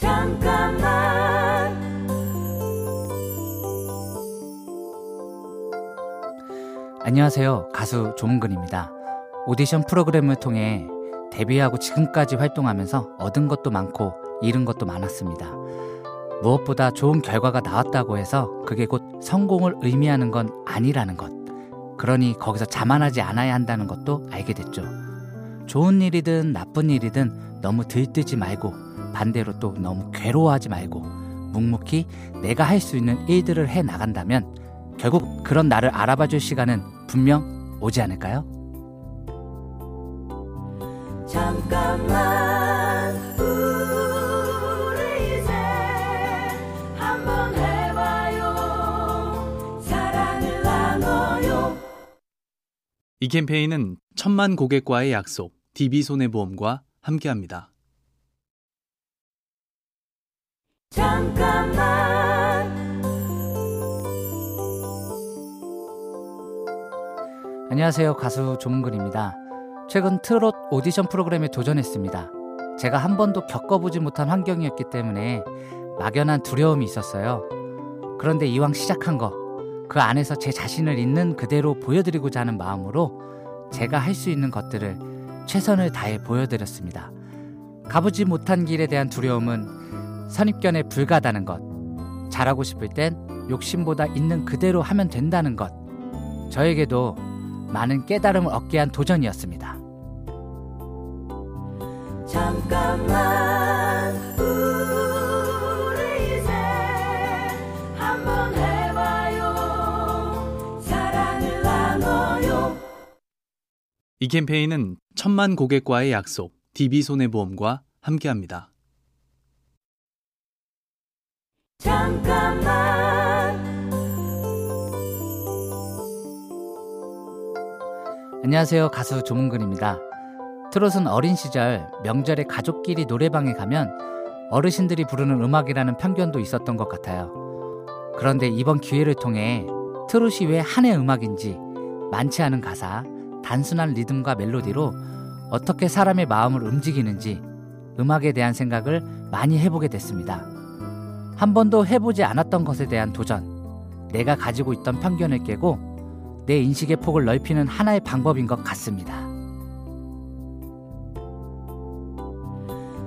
잠깐만 안녕하세요. 가수 조문근입니다. 오디션 프로그램을 통해 데뷔하고 지금까지 활동하면서 얻은 것도 많고 잃은 것도 많았습니다. 무엇보다 좋은 결과가 나왔다고 해서 그게 곧 성공을 의미하는 건 아니라는 것. 그러니 거기서 자만하지 않아야 한다는 것도 알게 됐죠. 좋은 일이든 나쁜 일이든 너무 들뜨지 말고 반대로 또 너무 괴로워하지 말고 묵묵히 내가 할 수 있는 일들을 해 나간다면 결국 그런 나를 알아봐 줄 시간은 분명 오지 않을까요? 잠깐만 우리 이제 한번 해봐요 사랑을 나눠요 이 캠페인은 천만 고객과의 약속, DB손해보험과 함께합니다. 잠깐만 안녕하세요. 가수 조문근입니다. 최근 트롯 오디션 프로그램에 도전했습니다. 제가 한 번도 겪어보지 못한 환경이었기 때문에 막연한 두려움이 있었어요. 그런데 이왕 시작한 거, 그 안에서 제 자신을 있는 그대로 보여드리고자 하는 마음으로 제가 할 수 있는 것들을 최선을 다해 보여드렸습니다. 가보지 못한 길에 대한 두려움은 선입견에 불과하다는 것, 잘하고 싶을 땐 욕심보다 있는 그대로 하면 된다는 것, 저에게도 많은 깨달음을 얻게 한 도전이었습니다. 잠깐만 우리 이제 한번 해봐요 사랑을 나눠요 이 캠페인은 천만 고객과의 약속, DB손해보험과 함께합니다. 잠깐만 안녕하세요. 가수 조문근입니다. 트롯은 어린 시절 명절에 가족끼리 노래방에 가면 어르신들이 부르는 음악이라는 편견도 있었던 것 같아요. 그런데 이번 기회를 통해 트롯이 왜 한의 음악인지 많지 않은 가사, 단순한 리듬과 멜로디로 어떻게 사람의 마음을 움직이는지 음악에 대한 생각을 많이 해보게 됐습니다. 한 번도 해보지 않았던 것에 대한 도전, 내가 가지고 있던 편견을 깨고 내 인식의 폭을 넓히는 하나의 방법인 것 같습니다.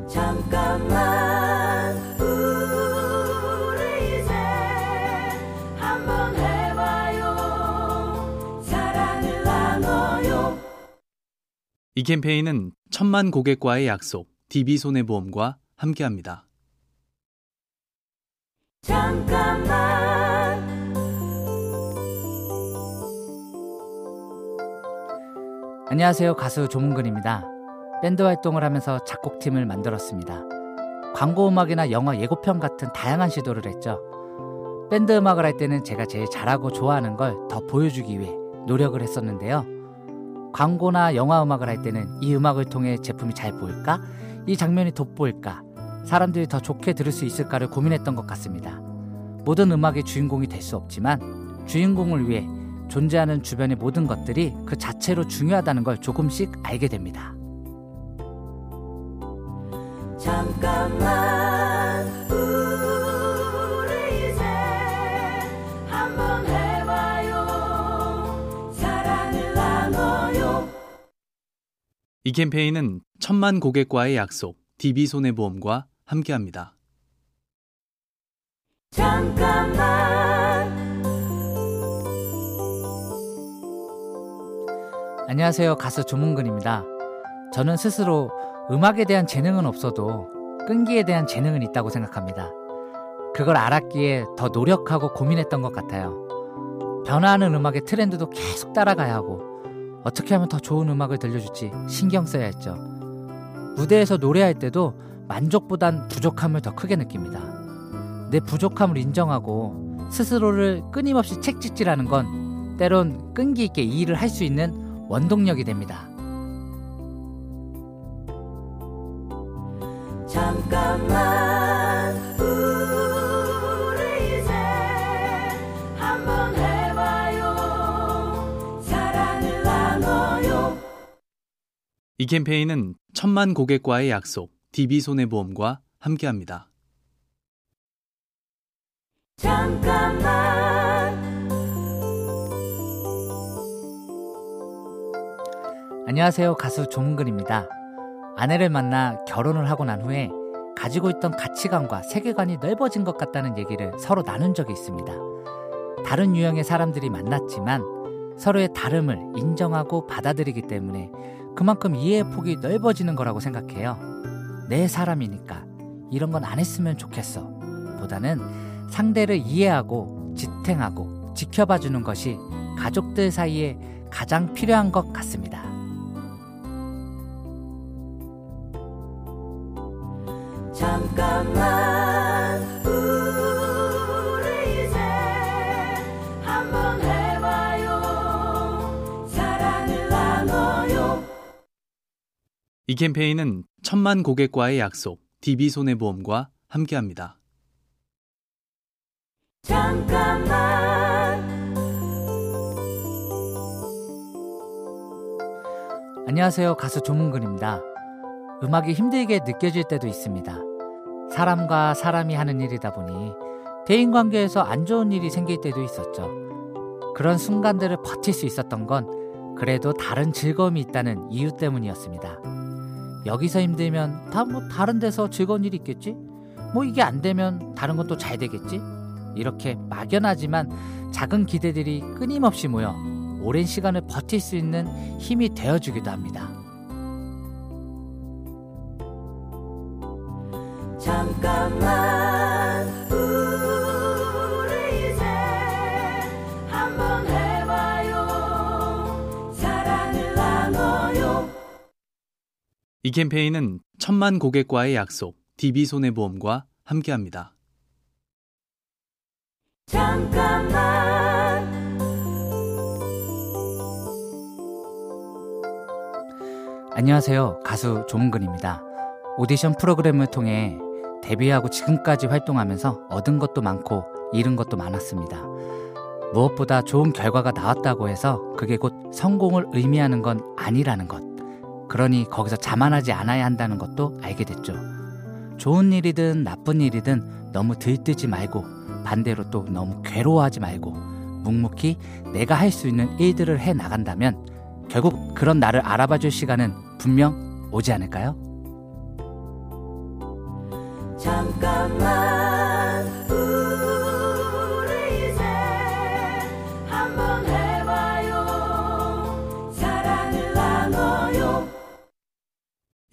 잠깐만 우리 이제 한번 해봐요 사랑을 나눠요 이 캠페인은 천만 고객과의 약속, DB손해보험과 함께합니다. 잠깐만 안녕하세요. 가수 조문근입니다. 밴드 활동을 하면서 작곡팀을 만들었습니다. 광고 음악이나 영화 예고편 같은 다양한 시도를 했죠. 밴드 음악을 할 때는 제가 제일 잘하고 좋아하는 걸 더 보여주기 위해 노력을 했었는데요. 광고나 영화 음악을 할 때는 이 음악을 통해 제품이 잘 보일까? 이 장면이 돋보일까? 사람들이 더 좋게 들을 수 있을까를 고민했던 것 같습니다. 모든 음악의 주인공이 될 수 없지만 주인공을 위해 존재하는 주변의 모든 것들이 그 자체로 중요하다는 걸 조금씩 알게 됩니다. 잠깐만 우리 이제 한번 해봐요 사랑을 나눠요 이 캠페인은 천만 고객과의 약속, DB손해보험과 함께합니다. 잠깐만 안녕하세요. 가수 조문근입니다. 저는 스스로 음악에 대한 재능은 없어도 끈기에 대한 재능은 있다고 생각합니다. 그걸 알았기에 더 노력하고 고민했던 것 같아요. 변화하는 음악의 트렌드도 계속 따라가야 하고 어떻게 하면 더 좋은 음악을 들려줄지 신경 써야 했죠. 무대에서 노래할 때도 만족보단 부족함을 더 크게 느낍니다. 내 부족함을 인정하고 스스로를 끊임없이 책찍질하는 건 때론 끈기 있게 이 일을 할 수 있는 원동력이 됩니다. 잠깐만 우리 이제 한번 해봐요 사랑을 나눠요 이 캠페인은 천만 고객과의 약속, DB손해보험과 함께합니다. 잠깐만 안녕하세요. 가수 조문근입니다. 아내를 만나 결혼을 하고 난 후에 가지고 있던 가치관과 세계관이 넓어진 것 같다는 얘기를 서로 나눈 적이 있습니다. 다른 유형의 사람들이 만났지만 서로의 다름을 인정하고 받아들이기 때문에 그만큼 이해의 폭이 넓어지는 거라고 생각해요. 내 사람이니까 이런 건 안 했으면 좋겠어. 보다는 상대를 이해하고 지탱하고 지켜봐 주는 것이 가족들 사이에 가장 필요한 것 같습니다. 잠깐만 이 캠페인은 천만 고객과의 약속, DB손해보험과 함께합니다. 잠깐만 안녕하세요. 가수 조문근입니다. 음악이 힘들게 느껴질 때도 있습니다. 사람과 사람이 하는 일이다 보니 대인 관계에서 안 좋은 일이 생길 때도 있었죠. 그런 순간들을 버틸 수 있었던 건 그래도 다른 즐거움이 있다는 이유 때문이었습니다. 여기서 힘들면 다 뭐 다른 데서 즐거운 일이 있겠지? 뭐 이게 안 되면 다른 건 또 잘 되겠지? 이렇게 막연하지만 작은 기대들이 끊임없이 모여 오랜 시간을 버틸 수 있는 힘이 되어주기도 합니다. 잠깐만 이 캠페인은 천만 고객과의 약속, DB손해보험과 함께합니다. 잠깐만 안녕하세요. 가수 조문근입니다. 오디션 프로그램을 통해 데뷔하고 지금까지 활동하면서 얻은 것도 많고 잃은 것도 많았습니다. 무엇보다 좋은 결과가 나왔다고 해서 그게 곧 성공을 의미하는 건 아니라는 것. 그러니 거기서 자만하지 않아야 한다는 것도 알게 됐죠. 좋은 일이든 나쁜 일이든 너무 들뜨지 말고 반대로 또 너무 괴로워하지 말고 묵묵히 내가 할 수 있는 일들을 해 나간다면 결국 그런 나를 알아봐 줄 시간은 분명 오지 않을까요? 잠깐만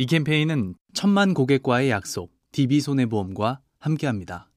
이 캠페인은 천만 고객과의 약속, DB손해보험과 함께합니다.